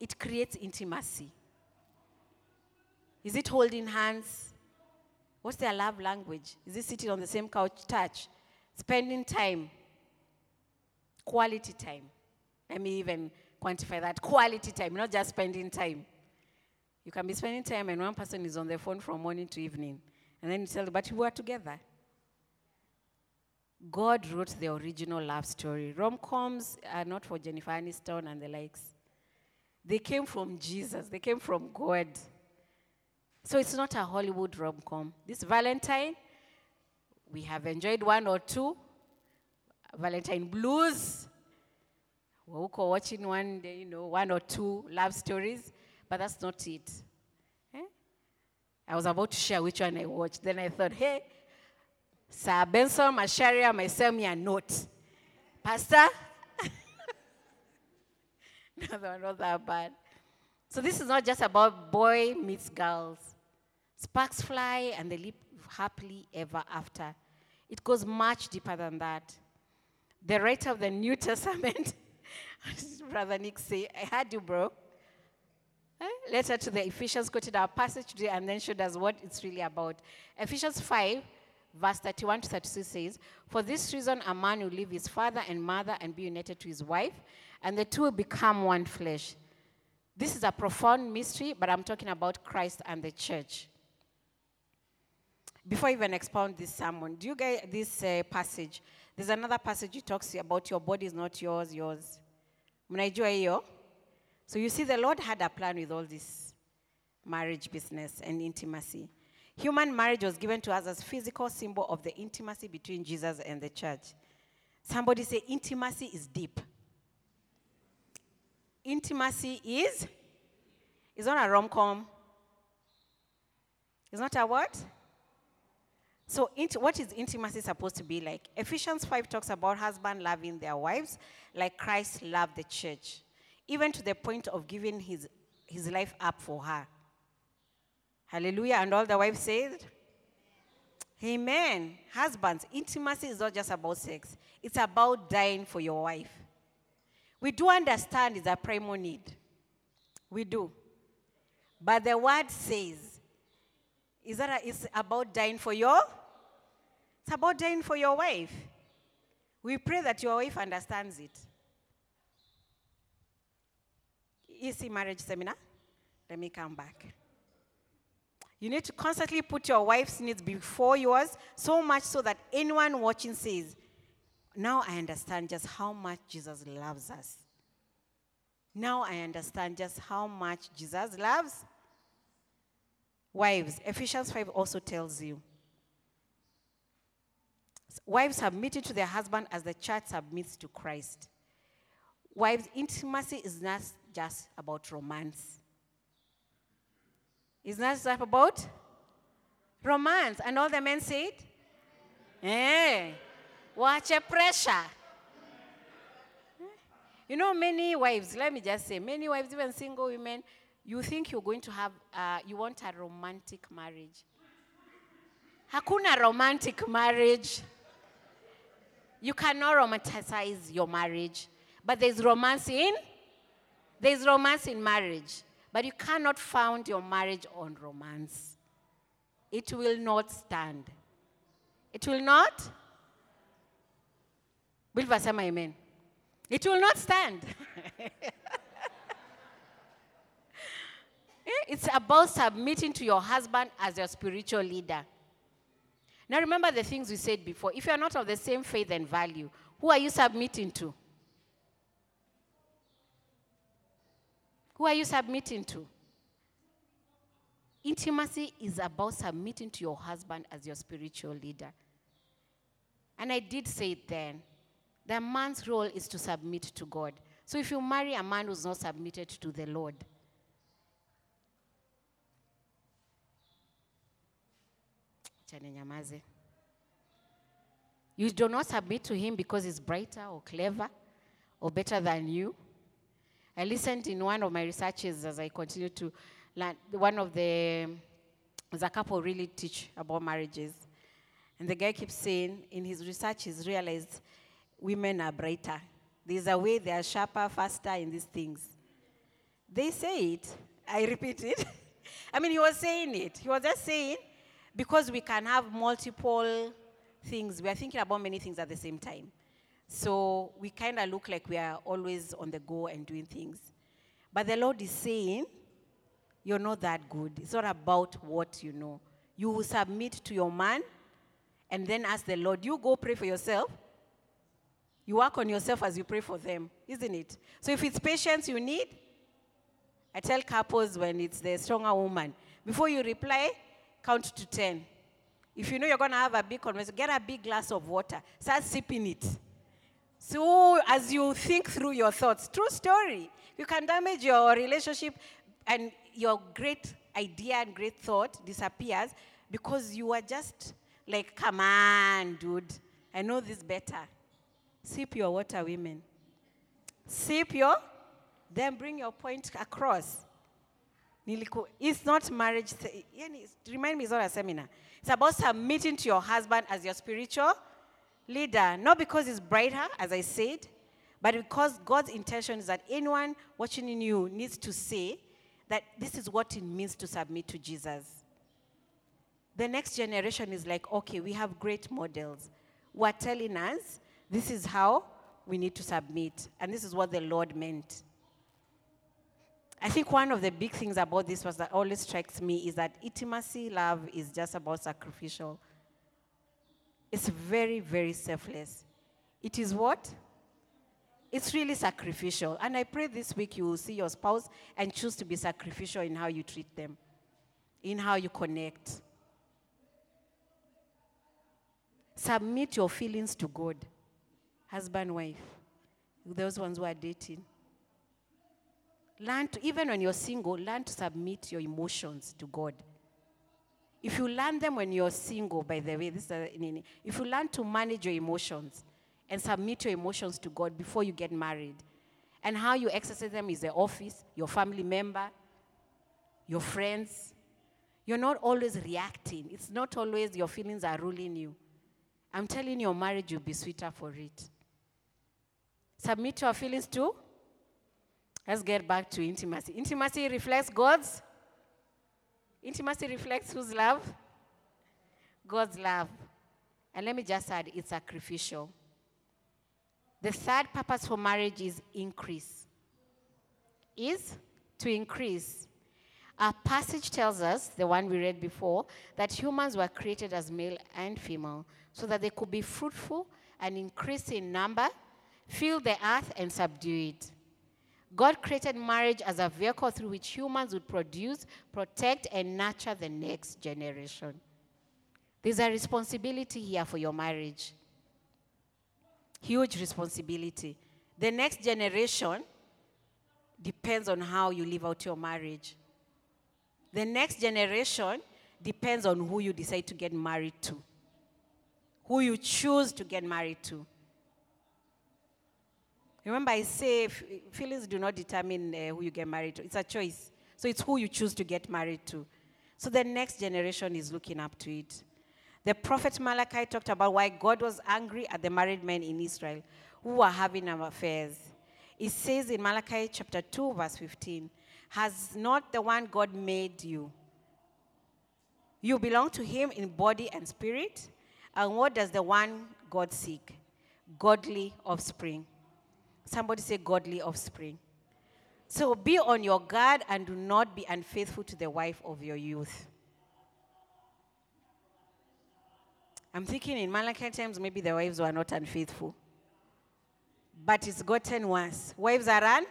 it creates intimacy. Is it holding hands? What's their love language? Is it sitting on the same couch, touch? Spending time? Quality time. Let me even quantify that. Quality time, not just spending time. You can be spending time and one person is on the phone from morning to evening. And then you tell but we were together. God wrote the original love story. Rom coms are not for Jennifer Aniston and the likes. They came from Jesus, they came from God. So it's not a Hollywood rom com. This Valentine, we have enjoyed one or two Valentine blues. We're watching one day, you know, one or two love stories, but that's not it. I was about to share which one I watched. Then I thought, hey, Sir Benson Macharia might send me a note. Pastor? no, they were not that bad. So this is not just about boy meets girls. Sparks fly and they live happily ever after. It goes much deeper than that. The writer of the New Testament, Brother Nick say, I heard you, bro. Letter to the Ephesians quoted our passage today and then showed us what it's really about. Ephesians 5, verse 31 to 32 says, For this reason, a man will leave his father and mother and be united to his wife, and the two will become one flesh. This is a profound mystery, but I'm talking about Christ and the church. Before I even expound this sermon, do you get this uh, passage? There's another passage it talks about your body is not yours, yours. Mnaijua hiyo? So you see, the Lord had a plan with all this marriage business and intimacy. Human marriage was given to us as physical symbol of the intimacy between Jesus and the church. Somebody say intimacy is deep. Intimacy is is not a rom-com. It's not a what? So, int- what is intimacy supposed to be like? Ephesians 5 talks about husband loving their wives like Christ loved the church, even to the point of giving his, his life up for her. Hallelujah. And all the wives said, Amen. Husbands, intimacy is not just about sex, it's about dying for your wife. We do understand it's a primal need. We do. But the word says, is that a, it's about dying for your? It's about dying for your wife. We pray that your wife understands it. Easy marriage seminar. Let me come back. You need to constantly put your wife's needs before yours, so much so that anyone watching says, Now I understand just how much Jesus loves us. Now I understand just how much Jesus loves. Wives, Ephesians 5 also tells you. Wives submitted to their husband as the church submits to Christ. Wives, intimacy is not just about romance. It's not just about romance. And all the men said, Eh, watch a pressure. You know, many wives, let me just say, many wives, even single women, you think you're going to have, uh, you want a romantic marriage. Hakuna romantic marriage. You cannot romanticize your marriage. But there's romance in, there's romance in marriage. But you cannot found your marriage on romance. It will not stand. It will not? Believe say amen. It will not stand. Eh, it's about submitting to your husband as your spiritual leader. Now remember the things we said before. If you are not of the same faith and value, who are you submitting to? Who are you submitting to? Intimacy is about submitting to your husband as your spiritual leader. And I did say it then. The man's role is to submit to God. So if you marry a man who's not submitted to the Lord, you do not submit to him because he's brighter or clever or better than you. I listened in one of my researches as I continue to learn. One of the, a couple really teach about marriages. And the guy keeps saying in his research, he's realized women are brighter. There's a way they are sharper, faster in these things. They say it. I repeat it. I mean, he was saying it. He was just saying, because we can have multiple things, we are thinking about many things at the same time. So we kind of look like we are always on the go and doing things. But the Lord is saying, you're not that good. It's not about what you know. You will submit to your man and then ask the Lord, you go pray for yourself. You work on yourself as you pray for them, isn't it? So if it's patience you need, I tell couples when it's the stronger woman, before you reply, count to 10. If you know you're going to have a big conversation, get a big glass of water, start sipping it. So, as you think through your thoughts, true story, you can damage your relationship and your great idea and great thought disappears because you are just like, come on, dude, I know this better. Sip your water, women. Sip your, then bring your point across. It's not marriage. Remind me, it's not a seminar. It's about submitting to your husband as your spiritual leader, not because he's brighter, as I said, but because God's intention is that anyone watching in you needs to say that this is what it means to submit to Jesus. The next generation is like, okay, we have great models who are telling us this is how we need to submit, and this is what the Lord meant. I think one of the big things about this was that always strikes me is that intimacy love is just about sacrificial it's very, very selfless. It is what? It's really sacrificial. And I pray this week you will see your spouse and choose to be sacrificial in how you treat them, in how you connect. Submit your feelings to God, husband, wife, those ones who are dating. Learn to, even when you're single, learn to submit your emotions to God. If you learn them when you're single, by the way, this is if you learn to manage your emotions and submit your emotions to God before you get married, and how you exercise them is the office, your family member, your friends. You're not always reacting. It's not always your feelings are ruling you. I'm telling you, your marriage will be sweeter for it. Submit your feelings to. Let's get back to intimacy. Intimacy reflects God's Intimacy reflects whose love? God's love. And let me just add, it's sacrificial. The third purpose for marriage is increase. Is to increase. Our passage tells us, the one we read before, that humans were created as male and female so that they could be fruitful and increase in number, fill the earth, and subdue it. God created marriage as a vehicle through which humans would produce, protect, and nurture the next generation. There's a responsibility here for your marriage. Huge responsibility. The next generation depends on how you live out your marriage. The next generation depends on who you decide to get married to, who you choose to get married to. Remember, I say feelings do not determine uh, who you get married to, it's a choice. So it's who you choose to get married to. So the next generation is looking up to it. The prophet Malachi talked about why God was angry at the married men in Israel who were having affairs. It says in Malachi chapter 2, verse 15, Has not the one God made you? You belong to him in body and spirit. And what does the one God seek? Godly offspring. Somebody say, godly offspring. So be on your guard and do not be unfaithful to the wife of your youth. I'm thinking in Malachi times, maybe the wives were not unfaithful. But it's gotten worse. Wives are un?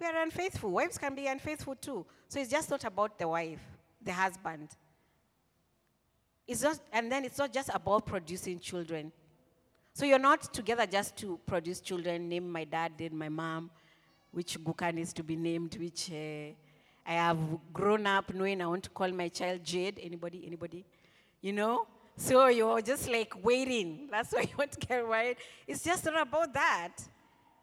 We are unfaithful. Wives can be unfaithful too. So it's just not about the wife, the husband. It's not, and then it's not just about producing children. So you're not together just to produce children, name my dad, name my mom, which Guka needs to be named, which uh, I have grown up knowing I want to call my child Jade. Anybody? Anybody? You know? So you're just like waiting. That's why you want to get married. It's just not about that.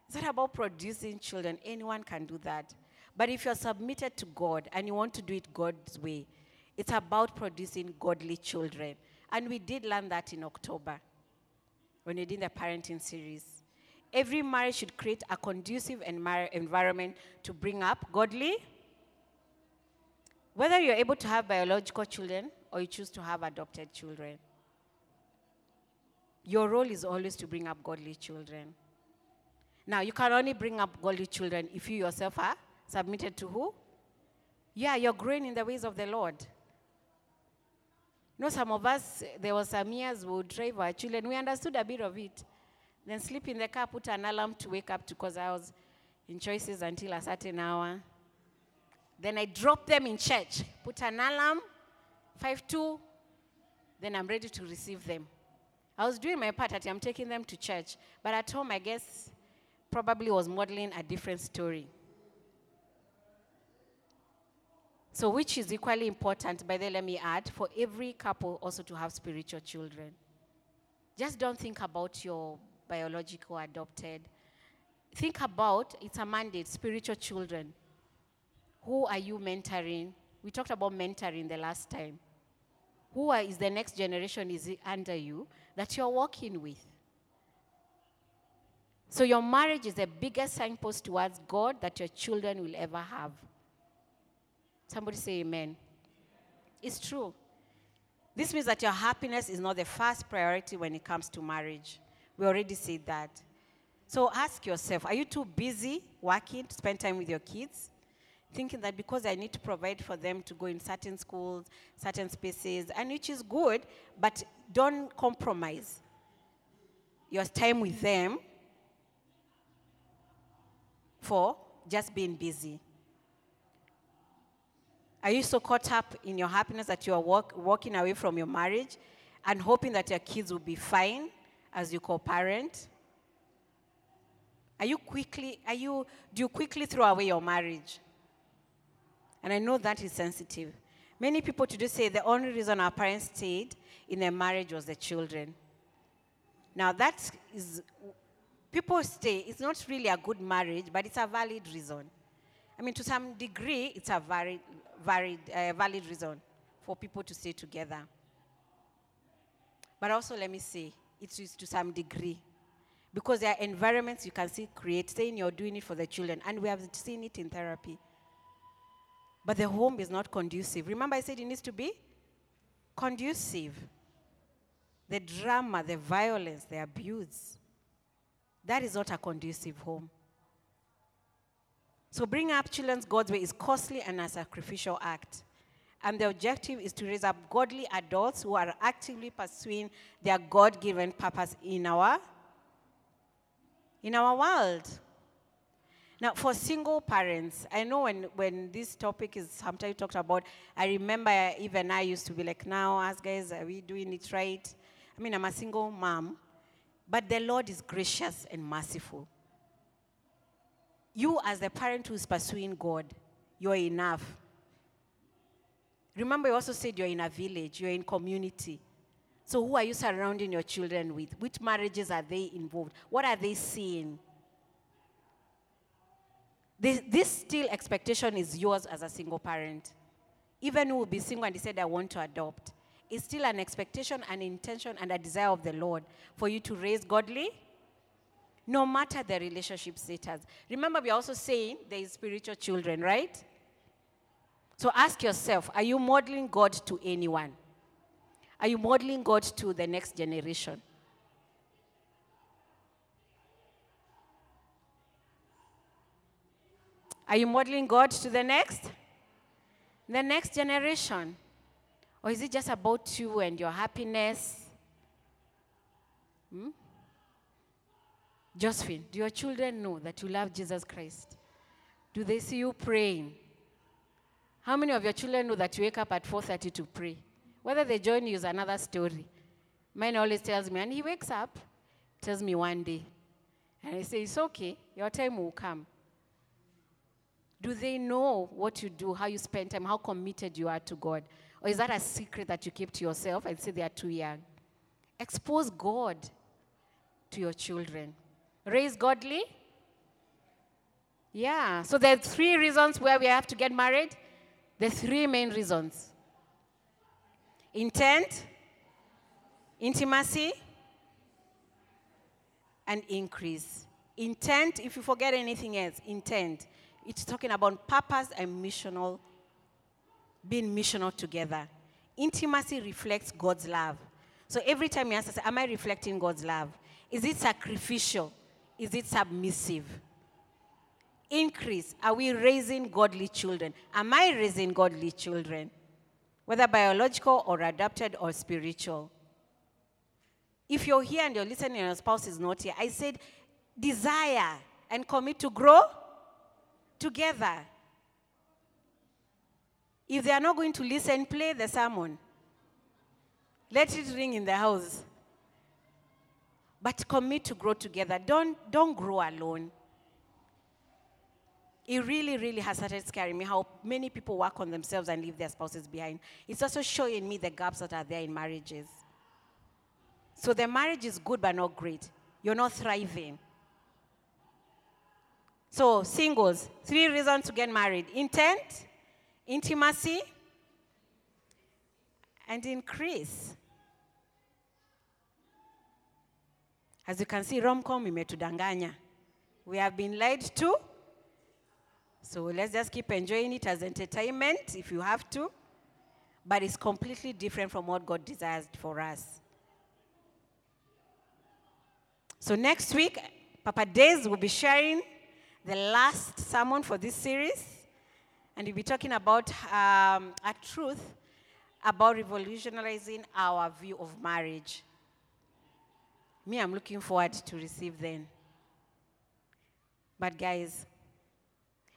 It's not about producing children. Anyone can do that. But if you're submitted to God and you want to do it God's way, it's about producing godly children. And we did learn that in October when you're doing the parenting series. Every marriage should create a conducive environment to bring up godly. Whether you're able to have biological children or you choose to have adopted children. Your role is always to bring up godly children. Now, you can only bring up godly children if you yourself are submitted to who? Yeah, you're growing in the ways of the Lord. Know, some of us, there was some years we would drive our children. We understood a bit of it. Then sleep in the car, put an alarm to wake up to because I was in choices until a certain hour. Then I drop them in church, put an alarm, 5 2, then I'm ready to receive them. I was doing my part at I'm taking them to church, but at home, I guess, probably was modeling a different story. So, which is equally important, by the way, let me add, for every couple also to have spiritual children. Just don't think about your biological adopted. Think about it's a mandate, spiritual children. Who are you mentoring? We talked about mentoring the last time. Who are, is the next generation is under you that you're working with. So your marriage is the biggest signpost towards God that your children will ever have. Somebody say amen. It's true. This means that your happiness is not the first priority when it comes to marriage. We already said that. So ask yourself are you too busy working to spend time with your kids? Thinking that because I need to provide for them to go in certain schools, certain spaces, and which is good, but don't compromise your time with them for just being busy. Are you so caught up in your happiness that you are walk, walking away from your marriage and hoping that your kids will be fine as you co-parent? Are you quickly, are you, do you quickly throw away your marriage? And I know that is sensitive. Many people today say the only reason our parents stayed in their marriage was the children. Now, that is, people stay, it's not really a good marriage, but it's a valid reason. I mean, to some degree, it's a very, very uh, valid reason for people to stay together. But also, let me say, it is to some degree. Because there are environments you can see create, saying you're doing it for the children, and we have seen it in therapy. But the home is not conducive. Remember, I said it needs to be conducive the drama, the violence, the abuse. That is not a conducive home. So bringing up children God's way is costly and a sacrificial act. And the objective is to raise up godly adults who are actively pursuing their God given purpose in our, in our world. Now, for single parents, I know when, when this topic is sometimes talked about, I remember even I used to be like, now, us guys, are we doing it right? I mean, I'm a single mom, but the Lord is gracious and merciful. You, as the parent who's pursuing God, you're enough. Remember, you also said you're in a village, you're in community. So, who are you surrounding your children with? Which marriages are they involved? What are they seeing? This, this still expectation is yours as a single parent. Even who will be single and decide, I want to adopt. It's still an expectation, an intention, and a desire of the Lord for you to raise godly, no matter the relationship status. Remember, we're also saying there is spiritual children, right? So ask yourself are you modeling God to anyone? Are you modeling God to the next generation? Are you modeling God to the next? The next generation? Or is it just about you and your happiness? Hmm? Josephine, do your children know that you love Jesus Christ? Do they see you praying? How many of your children know that you wake up at 4:30 to pray? Whether they join you is another story. Mine always tells me, and he wakes up, tells me one day. And I say, It's okay, your time will come. Do they know what you do, how you spend time, how committed you are to God? Or is that a secret that you keep to yourself and say they are too young? Expose God to your children. Raise godly. Yeah. So there are three reasons where we have to get married. The three main reasons intent, intimacy, and increase. Intent, if you forget anything else, intent. It's talking about purpose and missional, being missional together. Intimacy reflects God's love. So every time you ask, Am I reflecting God's love? Is it sacrificial? Is it submissive? Increase. Are we raising godly children? Am I raising godly children? Whether biological or adopted or spiritual. If you're here and you're listening and your spouse is not here, I said, desire and commit to grow together. If they are not going to listen, play the sermon. Let it ring in the house. But commit to grow together. Don't, don't grow alone. It really, really has started scaring me how many people work on themselves and leave their spouses behind. It's also showing me the gaps that are there in marriages. So the marriage is good but not great. You're not thriving. So, singles, three reasons to get married intent, intimacy, and increase. As you can see, romcom imetudanganya. We have been lied to. So let's just keep enjoying it as entertainment if you have to. But it's completely different from what God desires for us. So next week, Papa Days will be sharing the last sermon for this series, and we'll be talking about um, a truth about revolutionizing our view of marriage. Me, I'm looking forward to receive then. But guys,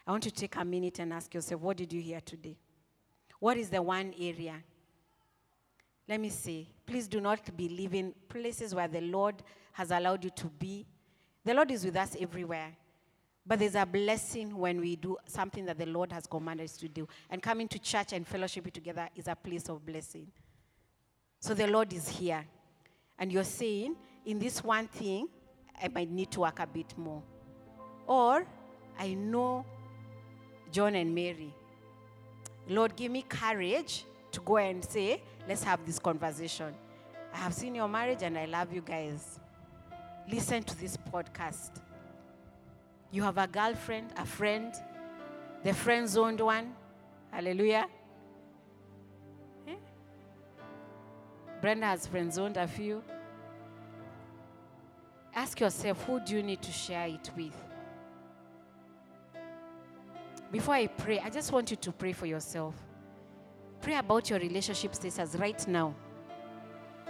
I want to take a minute and ask yourself, what did you hear today? What is the one area? Let me see. Please do not be living places where the Lord has allowed you to be. The Lord is with us everywhere. But there's a blessing when we do something that the Lord has commanded us to do. And coming to church and fellowship together is a place of blessing. So the Lord is here. And you're saying, in this one thing, I might need to work a bit more. Or, I know John and Mary. Lord, give me courage to go and say, let's have this conversation. I have seen your marriage and I love you guys. Listen to this podcast. You have a girlfriend, a friend, the friend zoned one. Hallelujah. Eh? Brenda has friend zoned a few. Ask yourself who do you need to share it with? before I pray, I just want you to pray for yourself. Pray about your relationship status right now.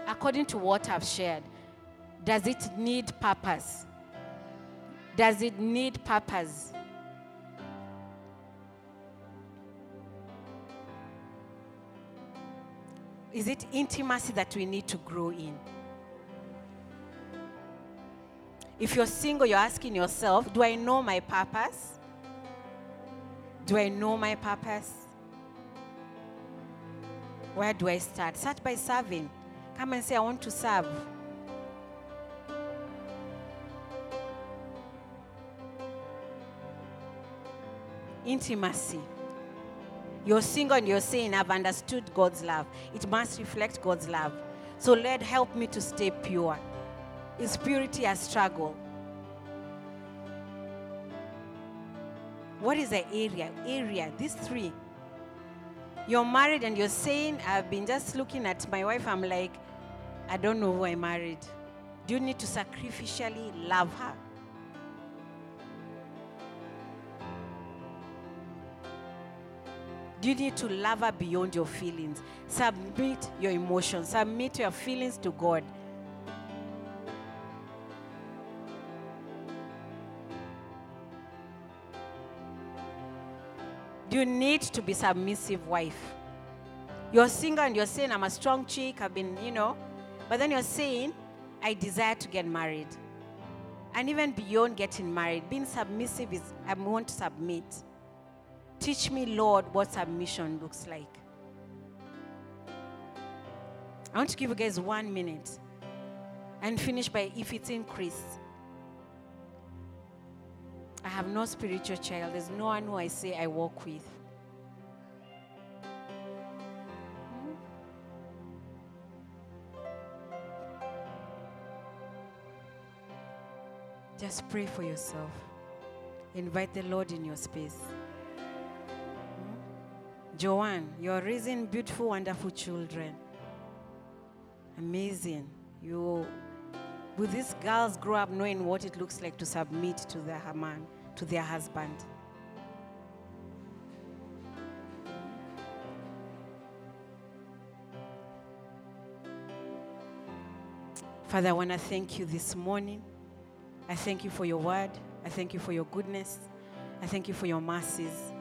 According to what I've shared, does it need purpose? Does it need purpose? Is it intimacy that we need to grow in? If you're single, you're asking yourself, do I know my purpose? Do I know my purpose? Where do I start? Start by serving. Come and say, I want to serve. Intimacy. You're single and you're saying, I've understood God's love. It must reflect God's love. So, Lord, help me to stay pure. Is purity a struggle? What is the area? Area, these three. You're married and you're saying, I've been just looking at my wife, I'm like, I don't know who I married. Do you need to sacrificially love her? Do you need to love her beyond your feelings? Submit your emotions, submit your feelings to God. You need to be submissive wife? You're single and you're saying, I'm a strong chick, I've been, you know, but then you're saying, I desire to get married. And even beyond getting married, being submissive is, I want to submit. Teach me, Lord, what submission looks like. I want to give you guys one minute and finish by if it's increased. I have no spiritual child. There's no one who I say I walk with. Just pray for yourself. Invite the Lord in your space. Joanne, you're raising beautiful, wonderful children. Amazing. You will these girls grow up knowing what it looks like to submit to their man, to their husband? Father, I want to thank you this morning. I thank you for your word. I thank you for your goodness. I thank you for your mercies.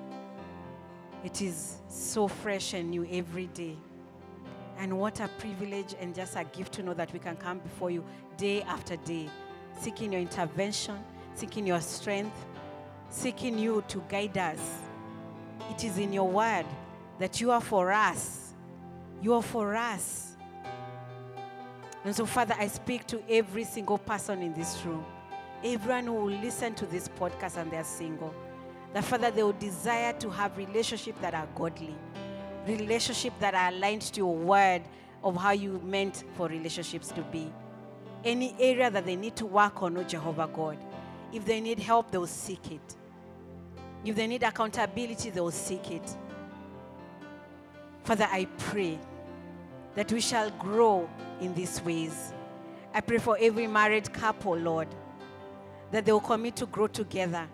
It is so fresh and new every day. And what a privilege and just a gift to know that we can come before you day after day, seeking your intervention, seeking your strength, seeking you to guide us. It is in your word that you are for us. You are for us. And so, Father, I speak to every single person in this room, everyone who will listen to this podcast and they're single. That, Father, they will desire to have relationships that are godly, relationships that are aligned to your word of how you meant for relationships to be. Any area that they need to work on, oh Jehovah God. If they need help, they will seek it. If they need accountability, they will seek it. Father, I pray that we shall grow in these ways. I pray for every married couple, Lord, that they will commit to grow together.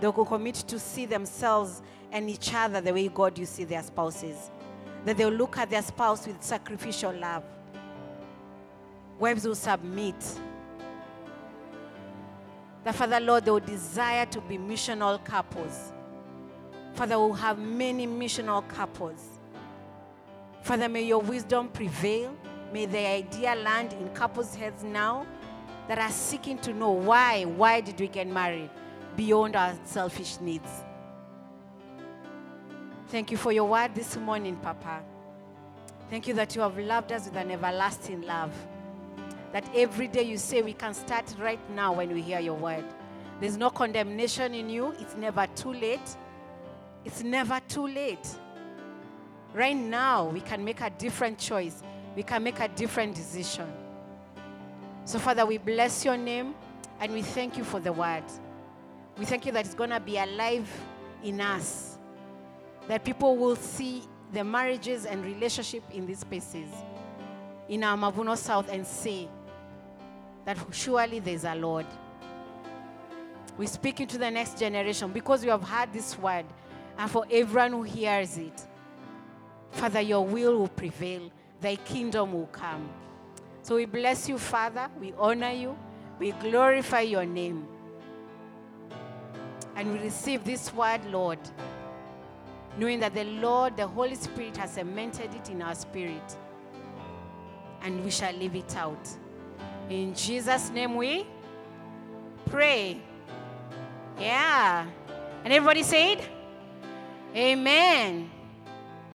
They will commit to see themselves and each other the way God you see their spouses. That they'll look at their spouse with sacrificial love. Wives will submit. That Father Lord, they will desire to be missional couples. Father, we'll have many missional couples. Father, may your wisdom prevail. May the idea land in couples' heads now that are seeking to know why, why did we get married beyond our selfish needs. Thank you for your word this morning, Papa. Thank you that you have loved us with an everlasting love. That every day you say we can start right now when we hear your word. There's no condemnation in you. It's never too late. It's never too late. Right now, we can make a different choice. We can make a different decision. So, Father, we bless your name and we thank you for the word. We thank you that it's going to be alive in us. That people will see the marriages and relationship in these spaces in our Mavuno South and say that surely there's a Lord. We speak into the next generation because we have heard this word and for everyone who hears it. Father, your will will prevail, thy kingdom will come. So we bless you, Father. We honor you. We glorify your name. And we receive this word, Lord, knowing that the Lord, the Holy Spirit, has cemented it in our spirit. And we shall live it out. In Jesus' name we pray. Yeah. And everybody said, Amen.